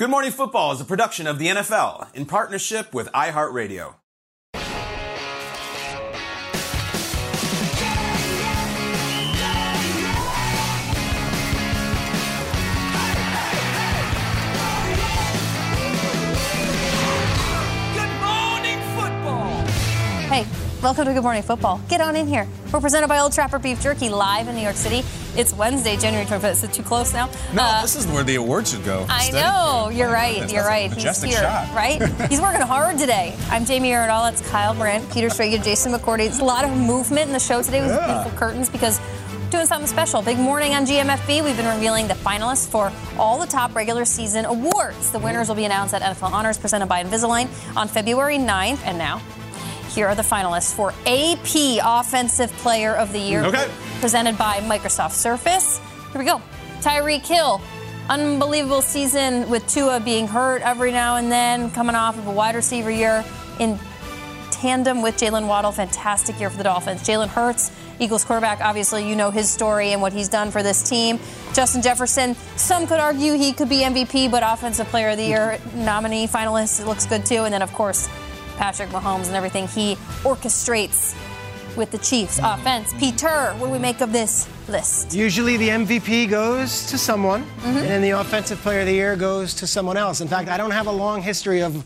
Good Morning Football is a production of the NFL in partnership with iHeartRadio. Hey, welcome to Good Morning Football. Get on in here. We're presented by Old Trapper Beef Jerky live in New York City. It's Wednesday, January 25th. Is it too close now? No, Uh, this is where the award should go. I instead. know. You're right. You're right. He's majestic here, shot. right? He's working hard today. I'm Jamie Erdahl. That's Kyle Brandt, Peter Schrager, Jason McCourty. It's a lot of movement in the show today with Yeah. beautiful curtains because doing something special. Big morning on GMFB. We've been revealing the finalists for all the top regular season awards. The winners will be announced at NFL Honors presented by Invisalign on February 9th. And now, here are the finalists for AP Offensive Player of the Year. Okay. Presented by Microsoft Surface. Here we go. Tyreek Hill. Unbelievable season with Tua being hurt every now and then, coming off of a wide receiver year in tandem with Jaylen Waddle. Fantastic year for the Dolphins. Jalen Hurts, Eagles quarterback, obviously, you know his story and what he's done for this team. Justin Jefferson, some could argue he could be MVP, but Offensive Player of the Year nominee, finalist, it looks good too. And then, of course, Patrick Mahomes and everything he orchestrates with the Chiefs offense. Peter, what do we make of this list? Usually the MVP goes to someone, Mm-hmm. and then the Offensive Player of the Year goes to someone else. In fact, I don't have a long history of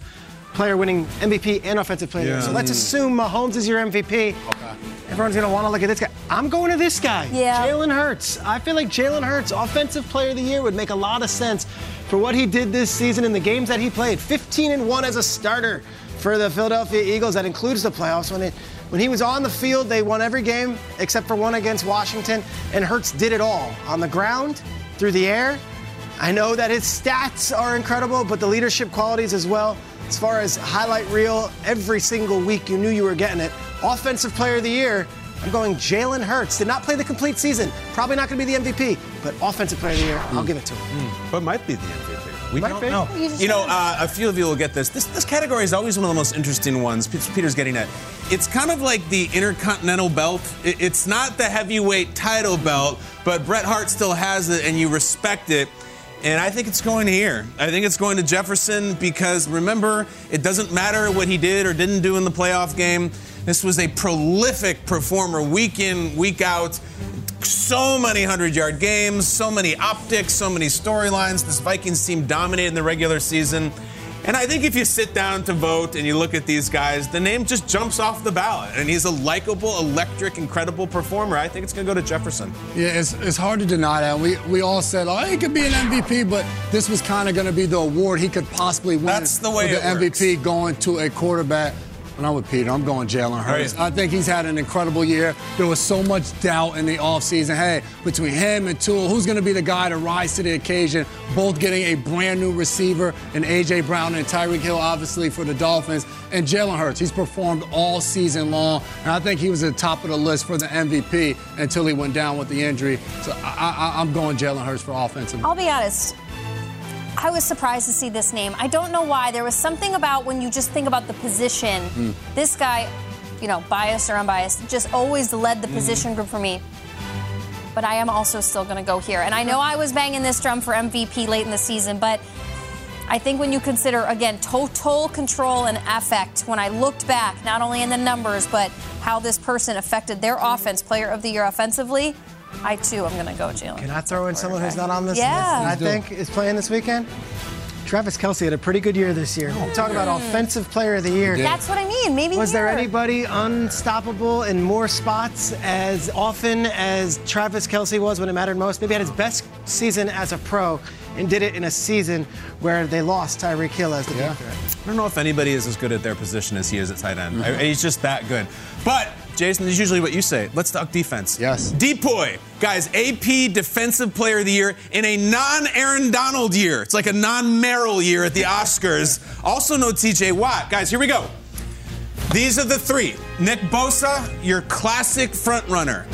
player winning MVP and Offensive Player of the Year. Yeah. So let's assume Mahomes is your MVP. Okay. Everyone's going to want to look at this guy. I'm going to this guy, Yeah. Jalen Hurts. I feel like Jalen Hurts, Offensive Player of the Year, would make a lot of sense for what he did this season in the games that he played. 15 and 1 as a starter for the Philadelphia Eagles. That includes the playoffs. When it when he was on the field, they won every game except for one against Washington, and Hurts did it all on the ground, through the air. I know that his stats are incredible, but the leadership qualities as well. As far as highlight reel, every single week you knew you were getting it. Offensive Player of the Year, I'm going Jalen Hurts. Did not play the complete season. Probably not going to be the MVP, but Offensive Player of the Year, I'll hmm. give it to him. Hmm. But might be the MVP. We Might don't be. know. You You know, uh, a few of you will get this. This this category is always one of the most interesting ones. Peter's getting at. It's kind of like the Intercontinental Belt. It- it's not the heavyweight title belt, but Bret Hart still has it, and you respect it. And I think it's going here. I think it's going to Jefferson because remember, it doesn't matter what he did or didn't do in the playoff game. This was a prolific performer week in, week out. So many 100 yard games, so many optics, so many storylines. This Vikings team dominated in the regular season. And I think if you sit down to vote and you look at these guys, the name just jumps off the ballot. And he's a likable, electric, incredible performer. I think it's going to go to Jefferson. Yeah, it's, it's hard to deny that. We we all said, oh, he could be an MVP, but this was kind of going to be the award he could possibly win. That's the way with the MVP going to a quarterback. And I'm with Peter. I'm going Jalen Hurts. Right. I think he's had an incredible year. There was so much doubt in the offseason. Hey, between him and Tua, who's going to be the guy to rise to the occasion? Both getting a brand new receiver and A.J. Brown and Tyreek Hill, obviously, for the Dolphins. And Jalen Hurts, he's performed all season long. And I think he was at the top of the list for the MVP until he went down with the injury. So I, I, I'm going Jalen Hurts for offensive. I'll be honest. I was surprised to see this name. I don't know why. There was something about when you just think about the position. Mm. This guy, you know, biased or unbiased, just always led Mm. the position group for me. But I am also still going to go here. And I know I was banging this drum for MVP late in the season, but I think when you consider, again, total control and affect, when I looked back, not only in the numbers, but how this person affected their offense, player of the year offensively, I too am going to go Jalen. Can I throw in someone who's not on this Yeah. list that I think is playing this weekend? Travis Kelce had a pretty good year this year. We talk about mm. offensive player of the year. That's what I mean. Maybe Was there anybody unstoppable in more spots as often as Travis Kelce was when it mattered most? Maybe had his best season as a pro and did it in a season where they lost Tyreek Hill as the deep threat. I don't know if anybody is as good at their position as he is at tight end. I- he's just that good. But Jason, this is usually what you say. Let's talk defense. Yes. Depoy, guys, AP Defensive Player of the Year in a non-Aaron Donald year. It's like a non-Meryl year at the Oscars. Also no TJ Watt. Guys, here we go. These are the three. Nick Bosa, your classic front runner.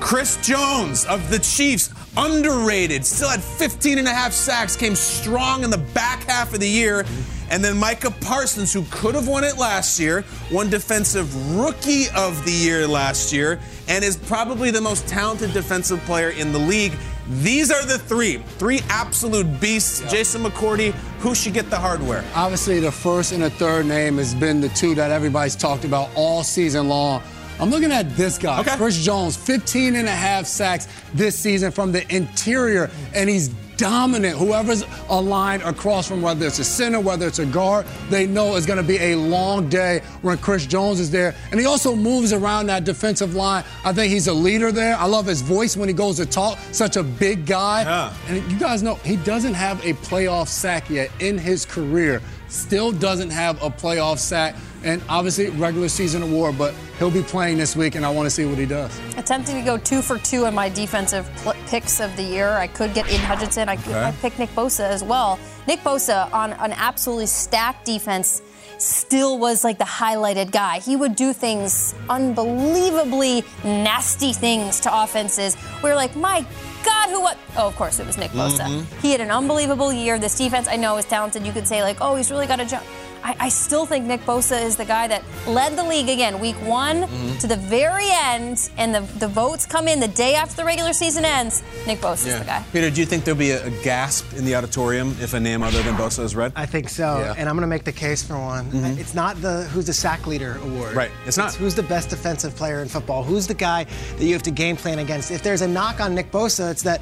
Chris Jones of the Chiefs, underrated, still had 15 and a half sacks, came strong in the back half of the year. And then Micah Parsons, who could have won it last year, won Defensive Rookie of the Year last year, and is probably the most talented defensive player in the league. These are the three, three absolute beasts. Jason McCourty, who should get the hardware? Obviously, the first and the third name has been the two that everybody's talked about all season long. I'm looking at this guy, Okay. Chris Jones, 15 and a half sacks this season from the interior, and he's dominant. Whoever's aligned across from whether it's a center, whether it's a guard, they know it's going to be a long day when Chris Jones is there. And he also moves around that defensive line. I think he's a leader there. I love his voice when he goes to talk. Such a big guy. Yeah. And you guys know he doesn't have a playoff sack yet in his career. Still doesn't have a playoff sack. And obviously, regular season award, but he'll be playing this week, and I want to see what he does. Attempting to go two for two on my defensive pl- picks of the year. I could get Aidan Hutchinson. I could I pick Nick Bosa as well. Nick Bosa on an absolutely stacked defense still was like the highlighted guy. He would do things unbelievably nasty things to offenses. We are like, my God, who what? Oh, of course, it was Nick Bosa. Mm-hmm. He had an unbelievable year. This defense, I know, is talented. You could say like, oh, he's really got a jump. I, I still think Nick Bosa is the guy that led the league again, week one mm-hmm. to the very end, and the, the votes come in the day after the regular season ends. Nick Bosa is the guy. Peter, do you think there'll be a, a gasp in the auditorium if a name other than Bosa is read? I think so, Yeah. and I'm going to make the case for one. Mm-hmm. It's not the who's the sack leader award. Right, it's not. who's the best defensive player in football. Who's the guy that you have to game plan against? If there's a knock on Nick Bosa, it's that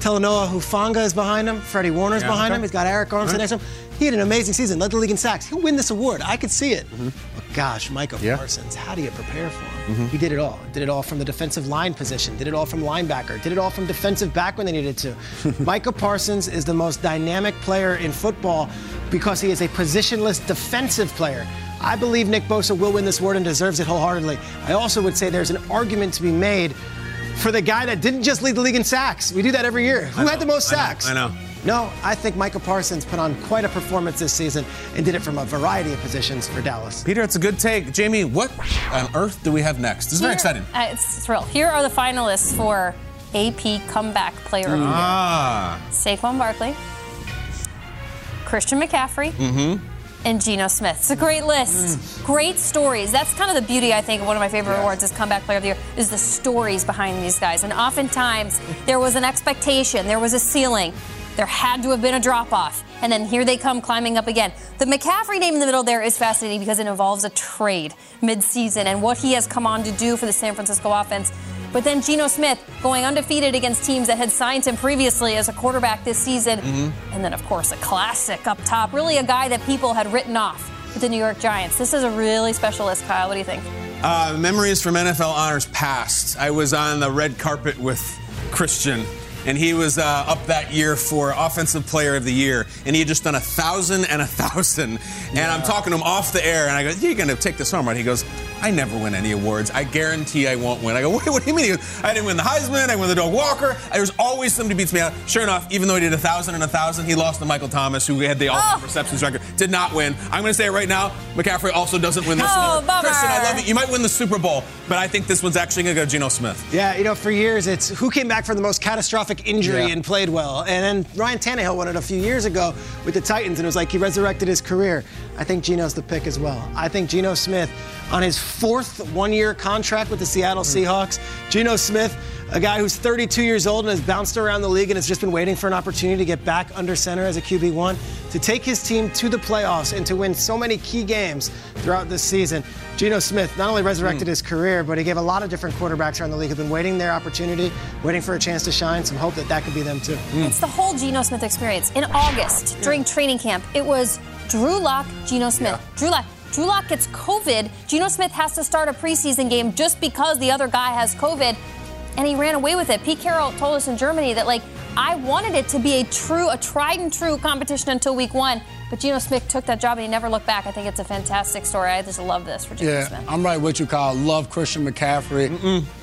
Talanoa Hufanga is behind him, Freddie Warner's Yeah, behind okay. him. He's got Arik Armstead next to him. He had an amazing season, led the league in sacks. He'll win this award. I could see it. Mm-hmm. But gosh, Micah Yeah. Parsons, how do you prepare for him? Mm-hmm. He did it all. Did it all from the defensive line position. Did it all from linebacker. Did it all from defensive back when they needed to. Micah Parsons is the most dynamic player in football because he is a positionless defensive player. I believe Nick Bosa will win this award and deserves it wholeheartedly. I also would say there's an argument to be made for the guy that didn't just lead the league in sacks. We do that every year. Who I had the know, most I know, sacks? I know. No, I think Micah Parsons put on quite a performance this season and did it from a variety of positions for Dallas. Peter, it's a good take. Jamie, what on earth do we have next? This is very exciting. Uh, it's thrilled. Here are the finalists for AP Comeback Player of the Year. Ah. Saquon Barkley, Christian McCaffrey, and Geno Smith. It's a great list. Great stories. That's kind of the beauty, I think, of one of my favorite awards is Comeback Player of the Year, is the stories behind these guys. And oftentimes, there was an expectation, there was a ceiling. There had to have been a drop off. And then here they come climbing up again. The McCaffrey name in the middle there is fascinating because it involves a trade mid-season and what he has come on to do for the San Francisco offense. But then Geno Smith going undefeated against teams that had signed him previously as a quarterback this season. And then, of course, a classic up top. Really a guy that people had written off with the New York Giants. This is a really special list, Kyle. What do you think? Uh, memories from NFL honors past. I was on the red carpet with Christian, and he was uh, up that year for Offensive Player of the Year, and he had just done a thousand and a thousand. And I'm talking to him off the air, and I go, "You're gonna take this home, right?" He goes, "I never win any awards. I guarantee I won't win." I go, "What, what do you mean?" He goes, "I didn't win the Heisman. I didn't win the Doak Walker. There's always somebody beats me out." Sure enough, even though he did a thousand and a thousand, he lost to Michael Thomas, who had the all-time Oh. receptions record. Did not win. I'm gonna say it right now. McCaffrey also doesn't win this Oh, award. bummer. Christian, I love you. You might win the Super Bowl, but I think this one's actually going to go to Geno Smith. Yeah, you know, for years it's who came back from the most catastrophic catastrophic injury Yeah. and played well. And then Ryan Tannehill won it a few years ago with the Titans, and it was like he resurrected his career. I think Geno's the pick as well. I think Geno Smith, on his fourth one-year contract with the Seattle hmm. Seahawks, Geno Smith, a guy who's 32 years old and has bounced around the league and has just been waiting for an opportunity to get back under center as a QB1, to take his team to the playoffs and to win so many key games throughout this season. Geno Smith not only resurrected hmm. his career, but he gave a lot of different quarterbacks around the league who've been waiting their opportunity, waiting for a chance to shine. Some hope that that could be them too. Hmm. It's the whole Geno Smith experience. In August, during training camp, it was Drew Lock, Geno Smith. Drew Lock. Drew Lock gets COVID. Geno Smith has to start a preseason game just because the other guy has COVID, and he ran away with it. Pete Carroll told us in Germany that like I wanted it to be a true, a tried and true competition until week one, but Geno Smith took that job and he never looked back. I think it's a fantastic story. I just love this for Geno Yeah, Smith. I'm right with you, Kyle. Love Christian McCaffrey.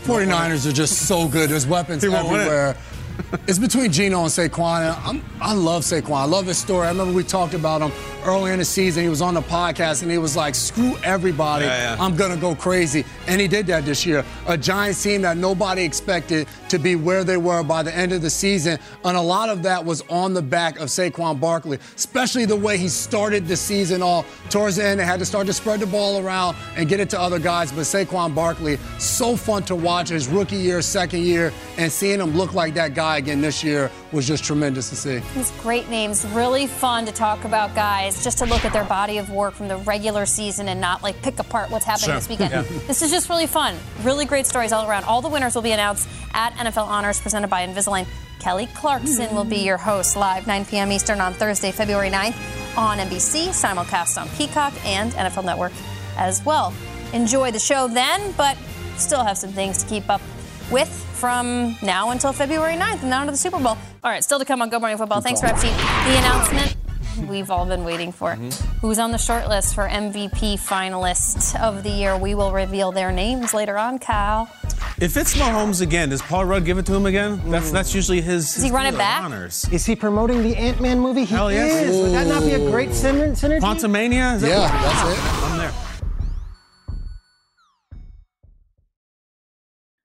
49ers are just so good. There's weapons He won't win it. everywhere. It's between Geno and Saquon. and I'm, I love Saquon. I love his story. I remember we talked about him earlier in the season. He was on the podcast and he was like, screw everybody. Yeah, yeah. I'm going to go crazy. And he did that this year. A Giants team that nobody expected to be where they were by the end of the season. And a lot of that was on the back of Saquon Barkley, especially the way he started the season off. Towards the end, they had to start to spread the ball around and get it to other guys. But Saquon Barkley, so fun to watch his rookie year, second year, and seeing him look like that guy again this year was just tremendous to see. These great names, really fun to talk about guys, just to look at their body of work from the regular season and not like pick apart what's happening Sure. this weekend. This is just really fun. Really great stories all around. All the winners will be announced at NFL Honors presented by Invisalign. Kelly Clarkson will be your host live 9 p.m. Eastern on Thursday, February 9th on NBC, simulcast on Peacock and NFL Network as well. Enjoy the show then, but still have some things to keep up with from now until February 9th and down to the Super Bowl. All right, still to come on Good Morning Football. Thanks, for Repsy. The announcement we've all been waiting for. Who's on the short list for MVP finalist of the year? We will reveal their names later on, Kyle. If it's Mahomes again, does Paul Rudd give it to him again? That's that's usually his. Does he his run it back? Honors. Is he promoting the Ant Man movie? He Hell yes. is. Would that not be a great syner- synergy? Quantumania? Is that Yeah, what- that's it. I'm there.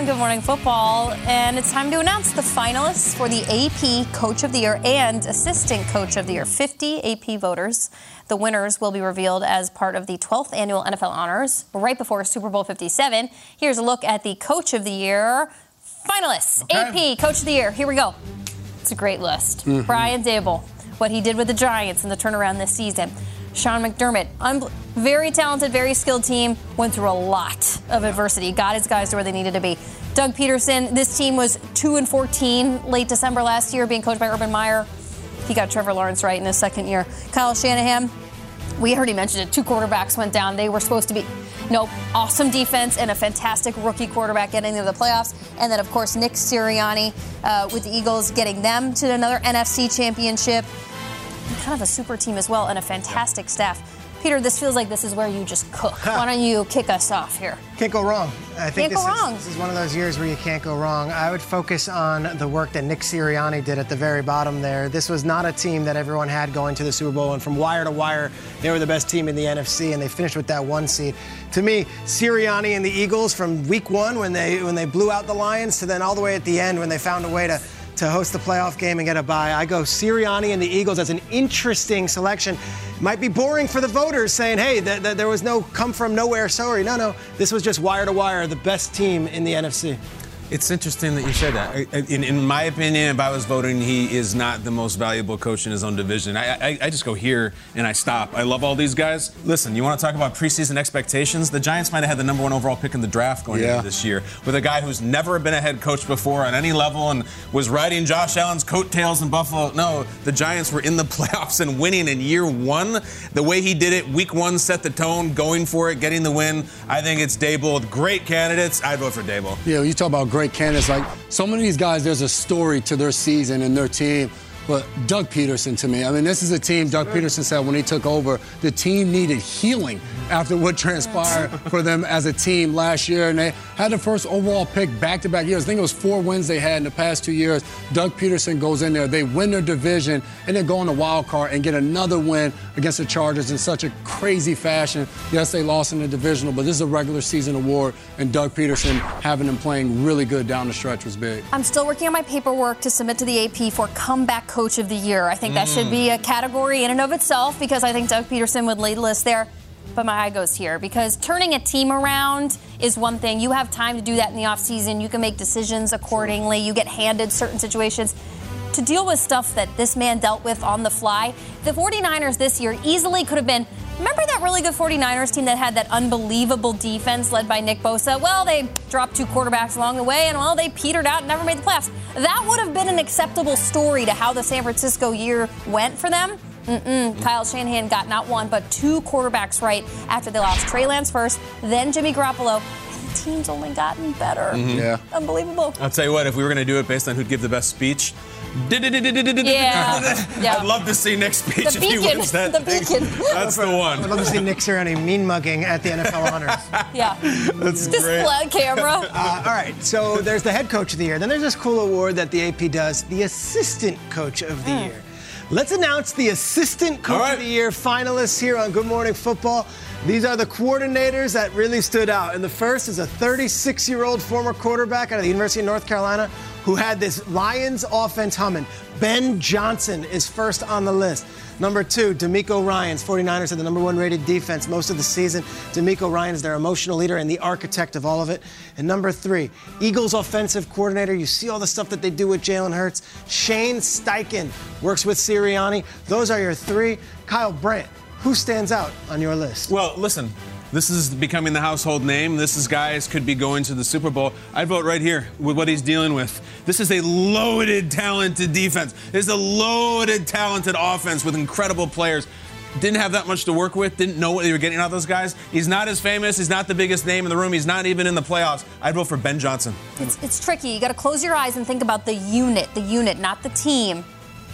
On Good Morning Football, and it's time to announce the finalists for the AP Coach of the Year and Assistant Coach of the Year. 50 AP voters. The winners will be revealed as part of the 12th annual NFL Honors right before Super Bowl 57. Here's a look at the Coach of the Year finalists. Okay. AP Coach of the Year. Here we go. It's a great list. Mhm. Brian Daboll, what he did with the Giants in the turnaround this season. Sean McDermott, un- very talented, very skilled team, went through a lot of adversity, got his guys to where they needed to be. Doug Pederson, this team was 2 and 14 late December last year, being coached by Urban Meyer. He got Trevor Lawrence right in his second year. Kyle Shanahan, we already mentioned it. Two quarterbacks went down. They were supposed to be, nope, awesome defense and a fantastic rookie quarterback getting into the playoffs. And then, of course, Nick Sirianni uh, with the Eagles getting them to another NFC championship. Kind of a super team as well and a fantastic staff. Peter, this feels like this is where you just cook. Why don't you kick us off here? Can't go wrong. I think Can't this, go is, wrong. this is one of those years where you can't go wrong. I would focus on the work that Nick Sirianni did at the very bottom there. This was not a team that everyone had going to the Super Bowl, and from wire to wire, they were the best team in the NFC, and they finished with that one seed. To me, Sirianni and the Eagles from Week One when they when they blew out the Lions to then all the way at the end when they found a way to to host the playoff game and get a bye. I go Sirianni and the Eagles as an interesting selection. Might be boring for the voters saying, hey, th- th- there was no come from nowhere story. No, no, this was just wire to wire, the best team in the NFC. It's interesting that you said that. In, in my opinion, if I was voting, he is not the most valuable coach in his own division. I, I, I just go here and I stop. I love all these guys. Listen, you want to talk about preseason expectations? The Giants might have had the number one overall pick in the draft going Yeah. into this year with a guy who's never been a head coach before on any level and was riding Josh Allen's coattails in Buffalo. No, the Giants were in the playoffs and winning in year one. The way he did it, week one set the tone, going for it, getting the win. I think it's Daboll. Great candidates. I'd vote for Daboll. Yeah, you talk about great candidates. Like so many of these guys, there's a story to their season and their team. But Doug Pederson, to me, I mean, this is a team. Doug Pederson said when he took over, the team needed healing after what transpired for them as a team last year, and they had the first overall pick back-to-back years. I think it was four wins they had in the past two years. Doug Pederson goes in there, they win their division, and then go on the wild card and get another win against the Chargers in such a crazy fashion. Yes, they lost in the divisional, but this is a regular season award, and Doug Pederson having them playing really good down the stretch was big. I'm still working on my paperwork to submit to the AP for comeback coach of the year. I think that should Mm. be a category in and of itself because I think Doug Pederson would lead list there. But my eye goes here because turning a team around is one thing. You have time to do that in the offseason. You can make decisions accordingly. You get handed certain situations. To deal with stuff that this man dealt with on the fly, the 49ers this year easily could have been Remember that really good 49ers team that had that unbelievable defense led by Nick Bosa? Well, they dropped two quarterbacks along the way, and well, they petered out and never made the playoffs. That would have been an acceptable story to how the San Francisco year went for them. Mm-mm. Kyle Shanahan got not one, but two quarterbacks right after they lost Trey Lance first, then Jimmy Garoppolo, and the team's only gotten better. Mhm. Yeah. Unbelievable. I'll tell you what, if we were going to do it based on who'd give the best speech, Yeah. Yeah. I'd love to see Nick's speech The if he beacon. wins that. The thing. beacon. That's the one. I'd love to see Nick Sirianni mean mugging at the NFL honors. Yeah. That's Just great. flat camera. Uh, all right, so there's the head coach of the year. Then there's this cool award that the AP does, the assistant coach of the year. Let's announce the assistant coach of the year finalists here on Good Morning Football. These are the coordinators that really stood out. And the first is a 36 year old former quarterback out of the University of North Carolina who had this Lions offense humming. Ben Johnson is first on the list. Number two, DeMeco Ryans. 49ers had the number one rated defense most of the season. DeMeco Ryan is their emotional leader and the architect of all of it. And number three, Eagles offensive coordinator. You see all the stuff that they do with Jalen Hurts. Shane Steichen works with Sirianni. Those are your three. Kyle Brandt, who stands out on your list? Well, listen, This is becoming the household name. This is guys could be going to the Super Bowl. I'd vote right here with what he's dealing with. This is a loaded, talented defense. This is a loaded, talented offense with incredible players. Didn't have that much to work with. Didn't know what they were getting out of those guys. He's not as famous. He's not the biggest name in the room. He's not even in the playoffs. I'd vote for Ben Johnson. It's, it's tricky. You got to close your eyes and think about the unit, the unit, not the team.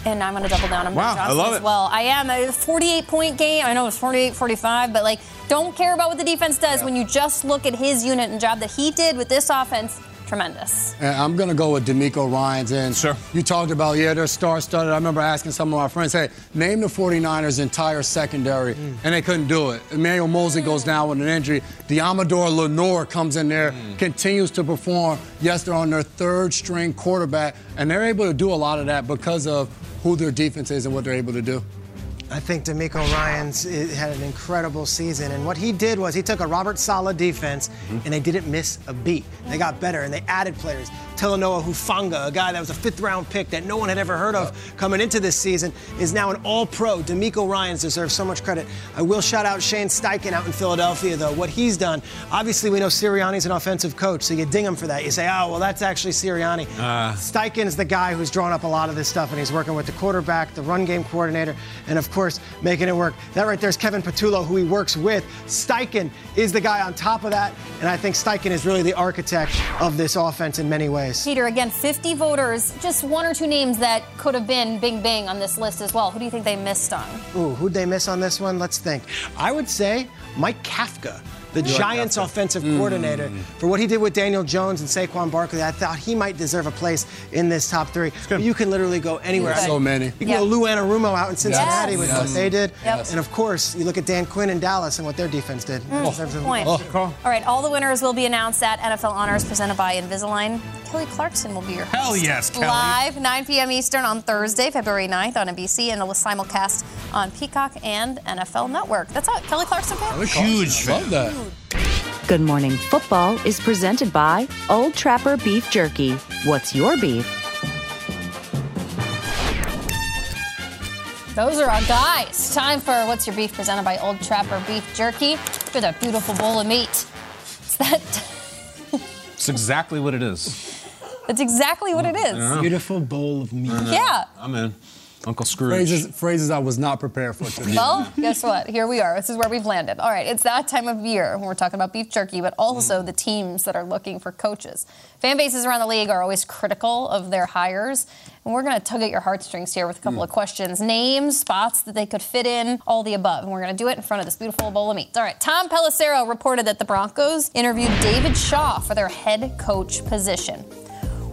And I'm going to double down on Wow, Ben I Johnson love as it. well. I am a 48 point game. I know it's 48 45, but like, don't care about what the defense does when you just look at his unit and job that he did with this offense. Tremendous. And I'm going to go with DeMeco Ryans. And Sure. you talked about, yeah, they're star studded. I remember asking some of my friends, hey, name the 49ers' entire secondary. Mm. And they couldn't do it. Emmanuel Moseley goes down with an injury. Deommodore Lenoir comes in there, mm. continues to perform. Yes, they're on their third string quarterback. And they're able to do a lot of that because of who their defense is and what they're able to do. I think DeMeco Ryans eh, had an incredible season, and what he did was he took a Robert Saleh defense, mm-hmm. and they didn't miss a beat. They got better, and they added players. Talanoa Hufanga, a guy that was a fifth-round pick that no one had ever heard of coming into this season, is now an All-Pro. DeMeco Ryans deserves so much credit. I will shout out Shane Steichen out in Philadelphia, though. What he's done, obviously we know Sirianni's an offensive coach, so you ding him for that. You say, oh, well, that's actually Sirianni. Uh. Steichen's the guy who's drawn up a lot of this stuff, and he's working with the quarterback, the run game coordinator, and of course, making it work. That right there is Kevin Patullo, who he works with. Steichen is the guy on top of that, and I think Steichen is really the architect of this offense in many ways. Peter, again, 50 voters, just one or two names that could have been bing bing on this list as well. Who do you think they missed on? Ooh, who'd they miss on this one? Let's think. I would say Mike Kafka. The like Giants Kafka? offensive coordinator. For what he did with Daniel Jones and Saquon Barkley, I thought he might deserve a place in this top three. But you can literally go anywhere. He's I good. So many. You can Yeah. go Lou Anarumo out in Cincinnati Yes. with Yes. what they did. Yep. And of course, you look at Dan Quinn in Dallas and what their defense did. Deserves a- Mm, Point. All right, all the winners will be announced at NFL Honors presented by Invisalign. Kelly Clarkson will be your host. Hell yes, Kelly. Live, 9 p.m. Eastern on Thursday, February 9th on NBC, and a simulcast on Peacock and NFL Network. That's it. Kelly Clarkson fan? Huge Love that. Good Morning Football is presented by Old Trapper Beef Jerky. What's your beef? Those are our guys. Time for What's Your Beef presented by Old Trapper Beef Jerky. Look at that beautiful bowl of meat. It's that. It's exactly what it is. That's exactly what it is. Beautiful bowl of meat. Yeah. I'm in. Uncle Scrooge. Phrases, phrases I was not prepared for today. Well, guess what? Here we are. This is where we've landed. All right, it's that time of year when we're talking about beef jerky, but also mm. the teams that are looking for coaches. Fan bases around the league are always critical of their hires, and we're going to tug at your heartstrings here with a couple of questions names, spots that they could fit in, all the above. And we're going to do it in front of this beautiful bowl of meat. All right, Tom Pelissero reported that the Broncos interviewed David Shaw for their head coach position.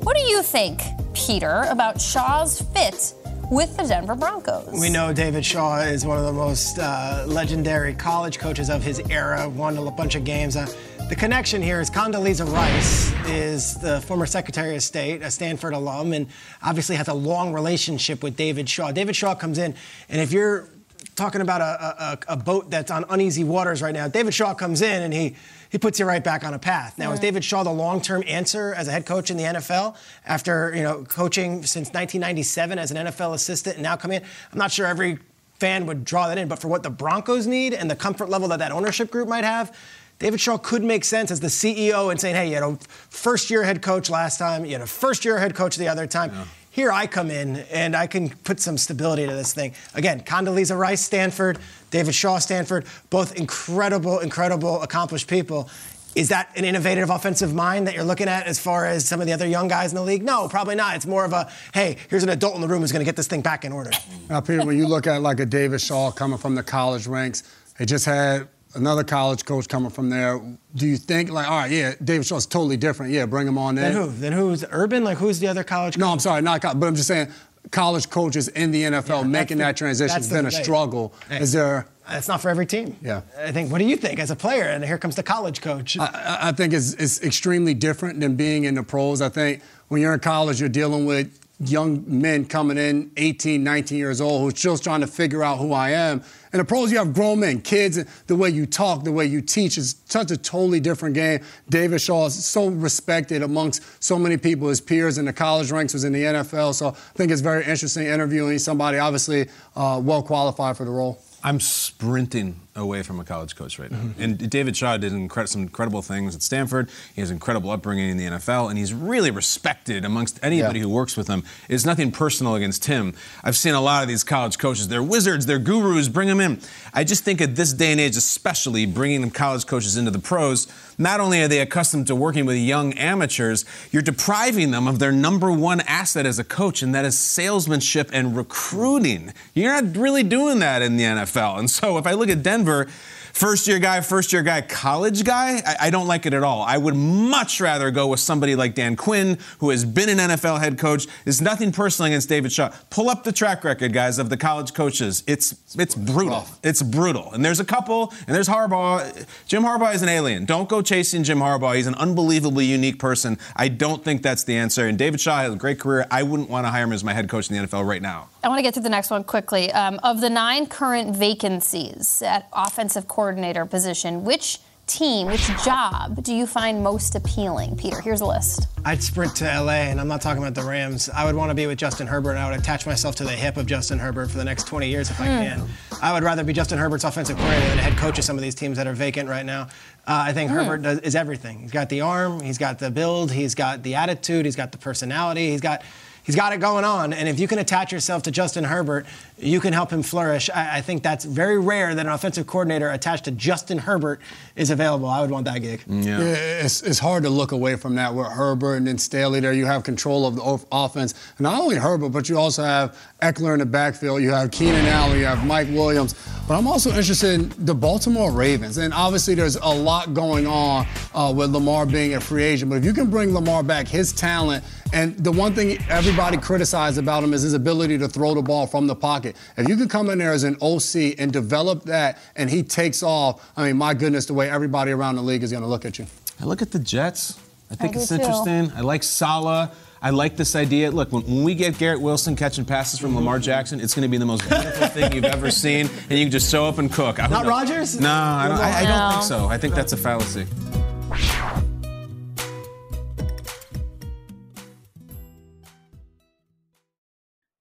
What do you think, Peter, about Shaw's fit with the Denver Broncos? We know David Shaw is one of the most uh, legendary college coaches of his era, won a bunch of games. Uh, the connection here is Condoleezza Rice is the former Secretary of State, a Stanford alum, and obviously has a long relationship with David Shaw. David Shaw comes in, and if you're talking about a, a, a boat that's on uneasy waters right now, David Shaw comes in and he he puts you right back on a path. Now, is David Shaw the long-term answer as a head coach in the NFL after you know coaching since 1997 as an NFL assistant and now coming in? I'm not sure every fan would draw that in, but for what the Broncos need and the comfort level that that ownership group might have. David Shaw could make sense as the CEO and saying, hey, you know, first year head coach last time, you know, first year head coach the other time. Here I come in and I can put some stability to this thing. Again, Condoleezza Rice, Stanford, David Shaw, Stanford, both incredible, incredible, accomplished people. Is that an innovative offensive mind that you're looking at as far as some of the other young guys in the league? No, probably not. It's more of a, hey, here's an adult in the room who's going to get this thing back in order. Now, Peter, when you look at like a David Shaw coming from the college ranks, they just had another college coach coming from there. Do you think like, all right, yeah, David Shaw's totally different. Yeah, bring him on in. Then who? Then who's Urban? Like who's the other college? No, I'm sorry, not college, but I'm just saying college coaches in the NFL Yeah, making the- that transition has been a struggle. Hey. Is there? It's not for every team. Yeah. I think. What do you think as a player? And here comes the college coach. I, I- I think it's, it's extremely different than being in the pros. I think when you're in college, you're dealing with young men coming in, 18, 19 years old, who's just trying to figure out who I am. In the pros, you have grown men, kids, and the way you talk, the way you teach is such a totally different game. David Shaw is so respected amongst so many people, his peers in the college ranks, was in the NFL. So I think it's very interesting interviewing somebody obviously uh, well qualified for the role. I'm sprinting away from a college coach right now. Mm-hmm. And David Shaw did incre- some incredible things at Stanford. He has incredible upbringing in the NFL, and he's really respected amongst anybody yeah. who works with him. It's nothing personal against him. I've seen a lot of these college coaches. They're wizards. They're gurus. Bring them in. I just think at this day and age, especially bringing college coaches into the pros, not only are they accustomed to working with young amateurs, you're depriving them of their number one asset as a coach, and that is salesmanship and recruiting. You're not really doing that in the NFL. And so if I look at Denver, Denver First year guy, first year guy, college guy, I, I, don't like it at all. I would much rather go with somebody like Dan Quinn, who has been an NFL head coach. There's nothing personal against David Shaw. Pull up the track record, guys, of the college coaches. It's it's brutal. It's brutal. And there's a couple, and there's Harbaugh. Jim Harbaugh is an alien. Don't go chasing Jim Harbaugh. He's an unbelievably unique person. I don't think that's the answer. And David Shaw has a great career. I wouldn't want to hire him as my head coach in the NFL right now. I want to get to the next one quickly. Um, of the nine current vacancies at offensive coordinator position, which team, which job do you find most appealing? Peter, here's a list. I'd sprint to LA, and I'm not talking about the Rams. I would want to be with Justin Herbert, and I would attach myself to the hip of Justin Herbert for the next 20 years if I mm. can. I would rather be Justin Herbert's offensive coordinator than head coach of some of these teams that are vacant right now. Uh, I think mm. Herbert does, is everything. He's got the arm, he's got the build, he's got the attitude, he's got the personality, he's got he's got it going on. And if you can attach yourself to Justin Herbert, you can help him flourish. I, I, think that's very rare that an offensive coordinator attached to Justin Herbert is available. I would want that gig. Yeah, yeah it's, it's hard to look away from that with Herbert and then Staley there. You have control of the offense. And not only Herbert, but you also have Ekeler in the backfield. You have Keenan Allen. You have Mike Williams. But I'm also interested in the Baltimore Ravens. And obviously, there's a lot going on uh, with Lamar being a free agent. But if you can bring Lamar back, his talent and the one thing everybody criticized about him is his ability to throw the ball from the pocket. If you can come in there as an OC and develop that and he takes off, I mean, my goodness, the way everybody around the league is going to look at you. I look at the Jets. I think I it's interesting. I like Saleh. I like this idea. Look, when, when, we get Garrett Wilson catching passes from Lamar mm-hmm. Jackson, it's going to be the most beautiful thing you've ever seen, and you can just show up and cook. I Not Rodgers? No, I don't, I, I don't think so. I think that's a fallacy.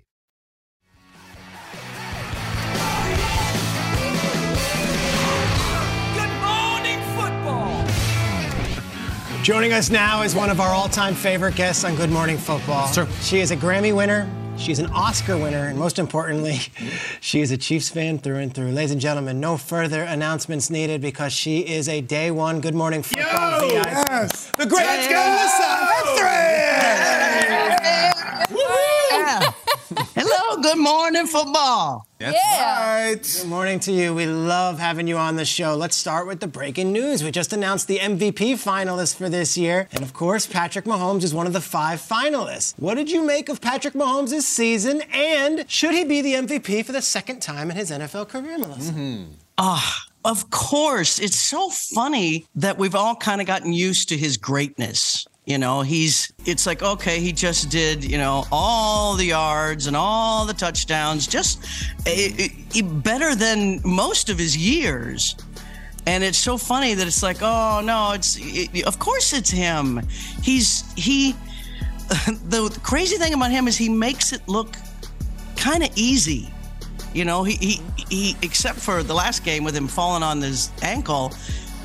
Joining us now is one of our all-time favorite guests on Good Morning Football. She is a Grammy winner. She's an Oscar winner, and most importantly, she is a Chiefs fan through and through. Ladies and gentlemen, no further announcements needed because she is a day one Good Morning Football VIP. Yes. The great Hello, good morning, football. That's right. Good morning to you. We love having you on the show. Let's start with the breaking news. We just announced the MVP finalists for this year. And of course, Patrick Mahomes is one of the five finalists. What did you make of Patrick Mahomes' season? And should he be the MVP for the second time in his NFL career, Melissa? Ah, of course. It's so funny that we've all kind of gotten used to his greatness. You know, he's, it's like, okay, he just did, you know, all the yards and all the touchdowns, just eh, eh, better than most of his years. And it's so funny that it's like, oh no, it's, it, of course it's him. He's, he, the crazy thing about him is he makes it look kind of easy. You know, he, he he except for the last game with him falling on his ankle,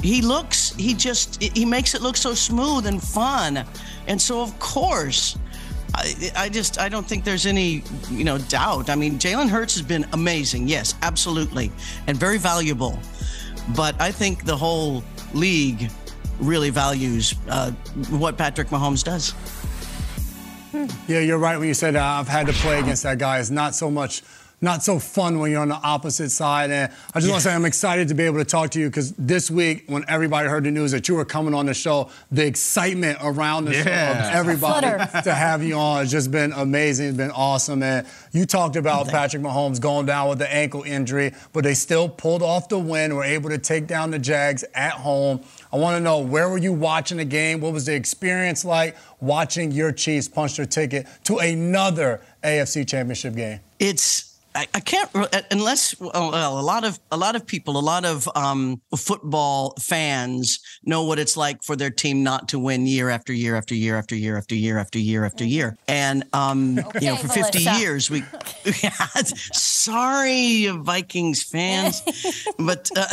he looks he just he makes it look so smooth and fun. And so of course, I, I just I don't think there's any you know doubt. I mean, Jalen Hurts has been amazing, yes, absolutely, and very valuable. But I think the whole league really values uh, what Patrick Mahomes does. Yeah, you're right when you said uh, I've had to play against that guy. It's not so much. Not so fun when you're on the opposite side. And I just want to say I'm excited to be able to talk to you because this week, when everybody heard the news that you were coming on the show, the excitement around the show of everybody Flutter. to have you on has just been amazing. It's been awesome. And you talked about Patrick Mahomes going down with the ankle injury, but they still pulled off the win, were able to take down the Jags at home. I want to know where were you watching the game? What was the experience like watching your Chiefs punch their ticket to another AFC Championship game? it's I, I can't unless well, well, a lot of a lot of people a lot of um, football fans know what it's like for their team not to win year after year after year after year after year after year after year. And um, you know for 50 Melissa. years we sorry Vikings fans. But uh,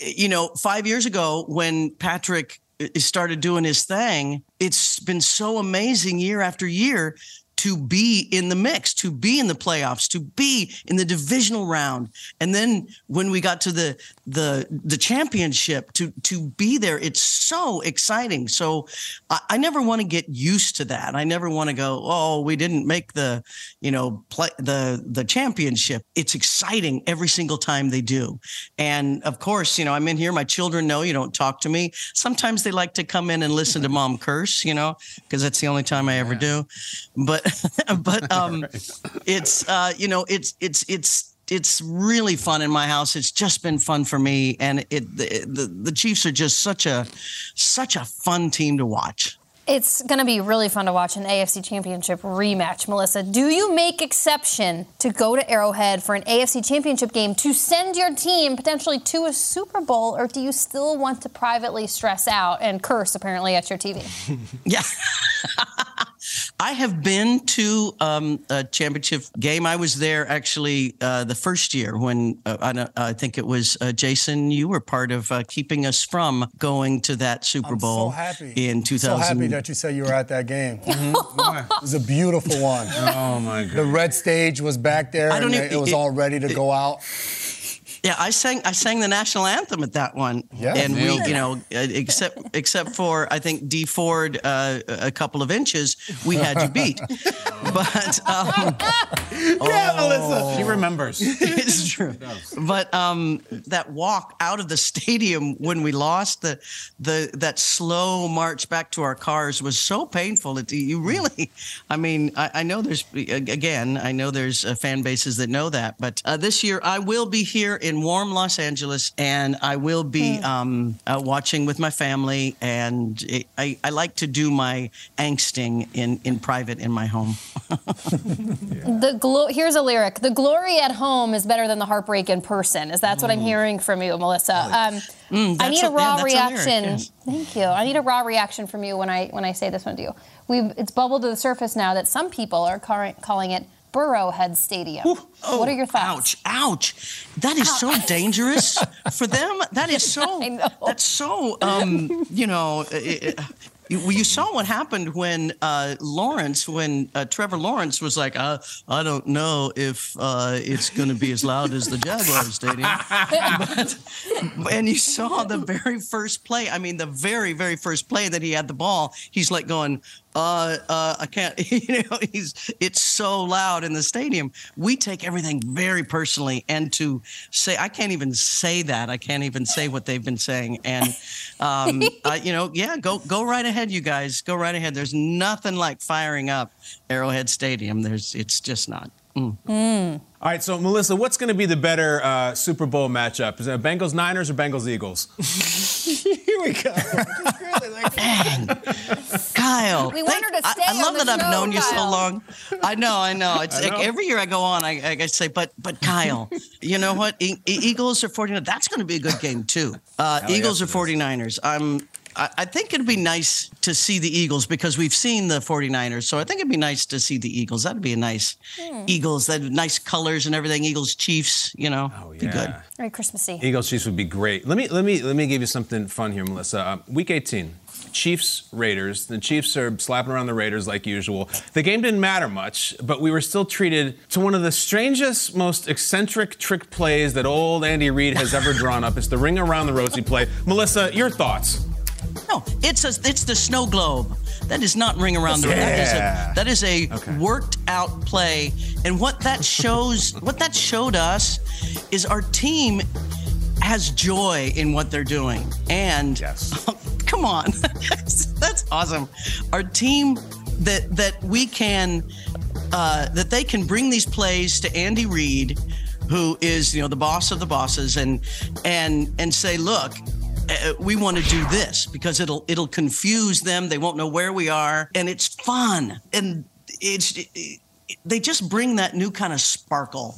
you know 5 years ago when Patrick uh, started doing his thing it's been so amazing year after year to be in the mix, to be in the playoffs, to be in the divisional round, and then when we got to the the the championship, to to be there, it's so exciting. So I, I never want to get used to that. I never want to go, oh, we didn't make the you know play the the championship. It's exciting every single time they do, and of course, you know, I'm in here. My children know you don't talk to me. Sometimes they like to come in and listen to mom curse, you know, because that's the only time I ever do. But but um, it's uh, you know it's it's it's it's really fun in my house. It's just been fun for me, and it the the, the Chiefs are just such a such a fun team to watch. It's going to be really fun to watch an AFC Championship rematch, Melissa. Do you make exception to go to Arrowhead for an AFC Championship game to send your team potentially to a Super Bowl, or do you still want to privately stress out and curse apparently at your TV? Yeah. I have been to um, a championship game. I was there actually uh, the first year when uh, I, don't- I think it was uh, Jason. You were part of uh, keeping us from going to that Super I'm Bowl so happy. in 2000. So happy that you said you were at that game. it was a beautiful one. Oh my god. The red stage was back there, I don't and even- it was all ready to go out. Yeah, I sang I sang the national anthem at that one, Yeah. and we, it. you know, uh, except except for I think Dee Ford uh, a couple of inches, we had you beat. but um, Yeah, Melissa. He remembers. it's true. But um, that walk out of the stadium when we lost the the that slow march back to our cars was so painful. It, you really, I mean, I, I know there's again, I know there's uh, fan bases that know that, but uh, this year I will be here in warm Los Angeles, and I will be um, uh, watching with my family. And it, I, I like to do my angsting in, in private in my home. The glo- here's a lyric: "The glory at home is better than the heartbreak in person." Is that's what I'm hearing from you, Melissa? Um, Mm, I need a a- raw yeah, that's a lyric, reaction. yes. Thank you. I need a raw reaction from you when I when I say this one to you. We've it's bubbled to the surface now that some people are car- calling it Burrowhead Stadium. what are oh, your thoughts? Ouch! Ouch! That is so dangerous for them. That is so. That's so. Um, you know. Eh, eh, eh, you, you saw what happened when uh, Lawrence, when uh, Trevor Lawrence was like, uh, "I don't know if uh, it's going to be as loud as the Jaguars Stadium," but, and you saw the very first play. I mean, the very, very first play that he had the ball. He's like going, uh, uh, I can't, you know, he's, it's so loud in the stadium. We take everything very personally. And to say, I can't even say that. I can't even say what they've been saying. And, um, you know, yeah, go, go right ahead, you guys. Go right ahead. There's nothing like firing up Arrowhead Stadium. There's, it's just not. Mm. All right, so Melissa, what's going to be the better uh, Super Bowl matchup? Is it Bengals Niners or Bengals Eagles? Here we go. Kyle. We want her to I- stay I, on love the that I've show, known you so long. I know, I know. It's I like know. every year I go on, I, I say, but but Kyle, you know what? E- E- Eagles are 49. That's going to be a good game too. Uh, Eagles yes, are 49ers. I'm. I I think it'd be nice to see the Eagles because we've seen the 49ers. So I think it'd be nice to see the Eagles. That'd be a nice Eagles. That nice colors and everything. Eagles, Chiefs. You know, be good. Very Christmassy. Eagles Chiefs would be great. Let me let me let me give you something fun here, Melissa. Uh, week 18, Chiefs Raiders. The Chiefs are slapping around the Raiders like usual. The game didn't matter much, but we were still treated to one of the strangest, most eccentric trick plays that old Andy Reid has ever drawn up. It's the ring around the rosy play. Melissa, your thoughts? No, it's a it's the snow globe. That is not ring around the Yeah. that is a that is a worked out play. And what that shows what that showed us is our team has joy in what they're doing. And yes. come on. that's, that's awesome. Our team that that we can uh, that they can bring these plays to Andy Reid, who is you know the boss of the bosses, and and and say, look, uh, we want to do this because it'll it'll confuse them. They won't know where we are, and it's fun. And it's it, they just bring that new kind of sparkle.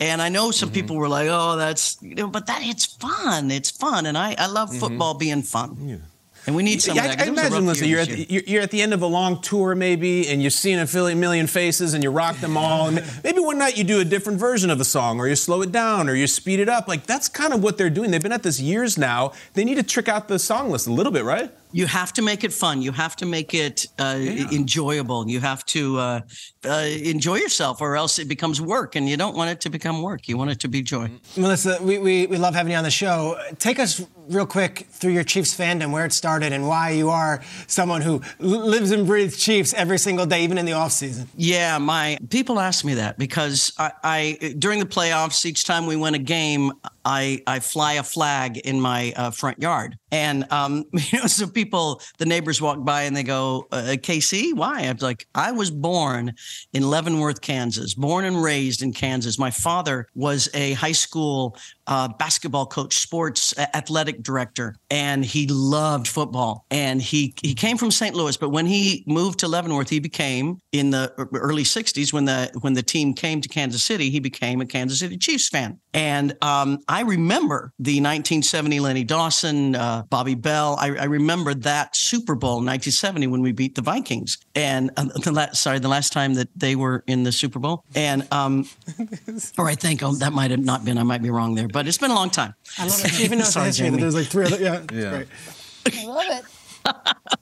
And I know some people were like, "Oh, that's," you know, but that it's fun. It's fun, and I I love football being fun. And we need some Yeah, of I, that. I 'cause it was a imagine, year you're at, the, you're, you're at the end of a long tour, maybe, and you've seen a million faces, and you rock them all. And maybe one night you do a different version of the song, or you slow it down, or you speed it up. Like that's kind of what they're doing. They've been at this years now. They need to trick out the song list a little bit, right? You have to make it fun. You have to make it uh, enjoyable. You have to uh, uh, enjoy yourself, or else it becomes work. And you don't want it to become work. You want it to be joy. Melissa, we, we, we love having you on the show. Take us real quick through your Chiefs fandom, where it started, and why you are someone who lives and breathes Chiefs every single day, even in the offseason. Yeah, my people ask me that because I, I during the playoffs, each time we win a game, I I fly a flag in my uh, front yard, and um, you know, so people, the neighbors walk by and they go, uh, "KC, why?" I'm like, I was born in Leavenworth, Kansas, born and raised in Kansas. My father was a high school uh, basketball coach, sports uh, athletic director, and he loved football. And he he came from St. Louis, but when he moved to Leavenworth, he became in the early '60s when the when the team came to Kansas City, he became a Kansas City Chiefs fan. And um, I remember the 1970 Lenny Dawson, uh, Bobby Bell. I, I remember that Super Bowl 1970 when we beat the Vikings. And uh, the la- sorry, the last time that they were in the Super Bowl. And um, or I think oh, that might have not been. I might be wrong there, but it's been a long time. I love it. Even knows the Sorry, history Jamie. there's like three other. Yeah, Yeah. great. I love it.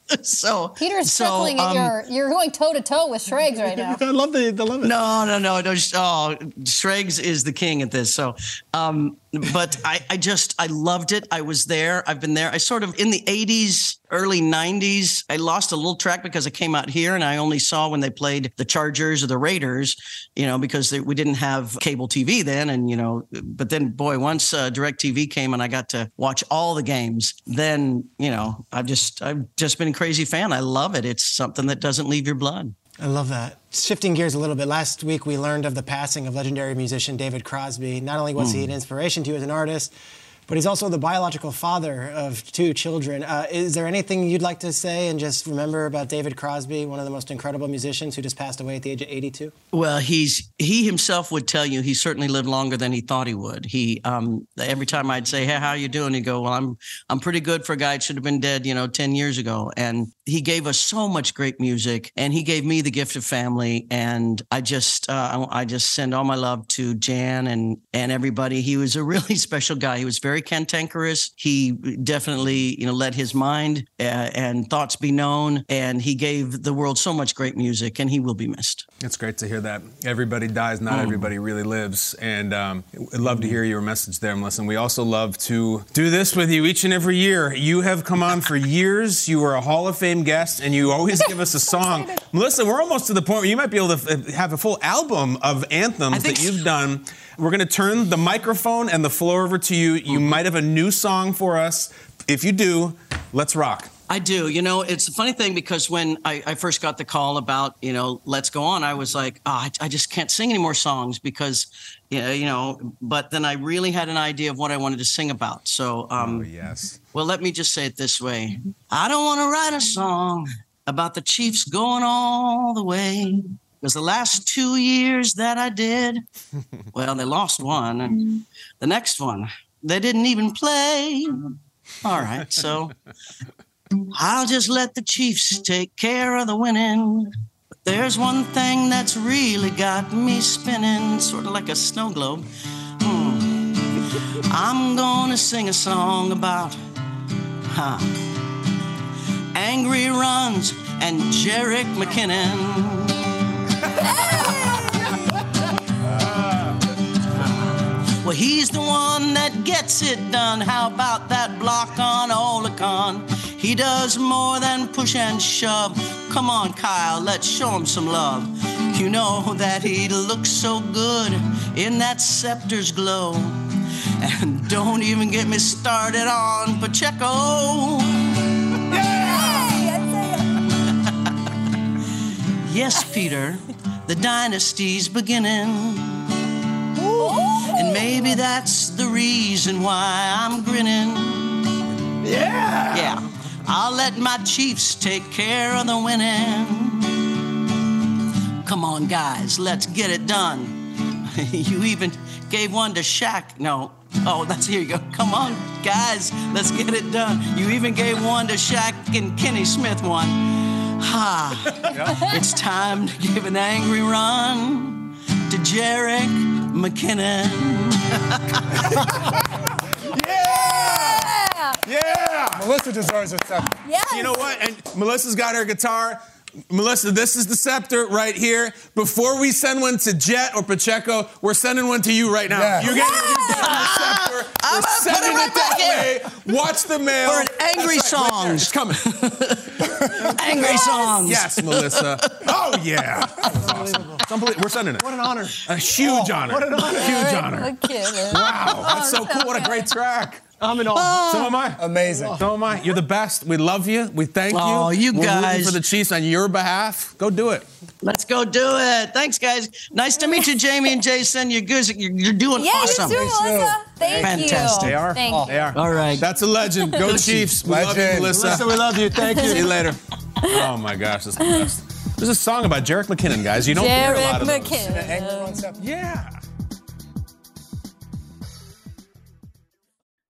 so Peter's so, chuckling um, at your. You're going toe to toe with Schrags right now. I love the, the love it. No, no, no, no. just- Oh, Schrags is the king at this. So, um, but I, I just, I loved it. I was there. I've been there. I sort of in the '80s, early '90s. I lost a little track because I came out here and I only saw when they played the Chargers or the Raiders. You know, because they, we didn't have cable TV then, and you know, but then, boy, once uh, Direct TV came and I got to watch all the games, then you know, I've just, I've just been a crazy fan. I love it. It's something that doesn't leave your blood. I love that. Shifting gears a little bit, last week we learned of the passing of legendary musician David Crosby. Not only was he hmm. an inspiration to you as an artist, but he's also the biological father of two children. Uh, is there anything you'd like to say and just remember about David Crosby, one of the most incredible musicians who just passed away at the age of 82? Well, he's he himself would tell you he certainly lived longer than he thought he would. He um, every time I'd say, "Hey, how you doing?" He'd go, "Well, I'm I'm pretty good for a guy that should have been dead, you know, ten years ago." And he gave us so much great music, and he gave me the gift of family. And I just uh, I I just send all my love to Jan and and everybody. He was a really special guy. He was very cantankerous. He definitely you know let his mind uh, and thoughts be known, and he gave the world so much great music, and he will be missed. It's great to hear that. Everybody dies, not everybody really lives. And um, I'd love to hear your message there, Melissa. And we also love to do this with you each and every year. You have come on for years. You were a Hall of Fame guest, and you always give us a song. Melissa, we're almost to the point where you might be able to f- uh, have a full album of anthems that you've done. We're going to turn the microphone and the floor over to you. You might have a new song for us. If you do, let's rock. I do. You know, it's a funny thing because when I, I first got the call about, you know, let's go on, I was like, oh, I, I just can't sing any more songs because, you know, you know, but then I really had an idea of what I wanted to sing about. So, um, Oh, yes. well, let me just say it this way I don't want to write a song about the Chiefs going all the way. Because the last two years that I did, well, they lost one. And the next one, they didn't even play. All right. So I'll just let the Chiefs take care of the winning. But there's one thing that's really got me spinning, sort of like a snow globe. Hmm. I'm gonna sing a song about huh, angry runs and Jerick McKinnon. Well, he's the one that gets it done. How about that block on Olicon? He does more than push and shove. Come on, Kyle, let's show him some love. You know that he looks so good in that scepter's glow. And don't even get me started on Pacheco. Yes, Peter, the dynasty's beginning. And maybe that's the reason why I'm grinning. Yeah. Yeah. I'll let my Chiefs take care of the winning. Come on, guys, let's get it done. you even gave one to Shaq. No. Oh, that's here you go. Come on, guys, let's get it done. You even gave one to Shaq and Kenny Smith one. Ha. It's time to give an angry run to Jerick McKinnon. Yeah! Yeah! Melissa deserves a second. You know what? And Melissa's got her guitar. Melissa, this is the scepter right here. Before we send one to Jet or Pacheco, we're sending one to you right now. Yeah. You're getting you're getting the scepter. I'm We're gonna put sending it right it that back way. Watch the mail. For an angry That's right, right songs. It's coming. Angry songs. Yes, Melissa. Oh yeah. That's awesome. Unbelievable. We're sending it. What an honor. A huge oh, honor. what an honor. Huge honor. McKinnon. Wow, that's so cool. What a great track. I'm in awe. Ah. So am I. Amazing. So am I. You're the best. We love you. We thank you. Oh, you We're rooting guys. for the Chiefs on your behalf. Go do it. Let's go do it. Thanks, guys. Nice to meet you, Jamie and Jason. You're good. You're, you're doing Yeah, awesome. you too, Melissa. Thank Fantastic. you. They are. Thank Oh, you. They are. All right. That's a legend. Go Chiefs. We love you, Legend. Melissa. Melissa, we love you. Thank you. See you. you later. Oh my gosh, this is the best. There's a song about Jerick McKinnon, guys. You don't hear a lot Jerick of those. McKinnon. Yeah.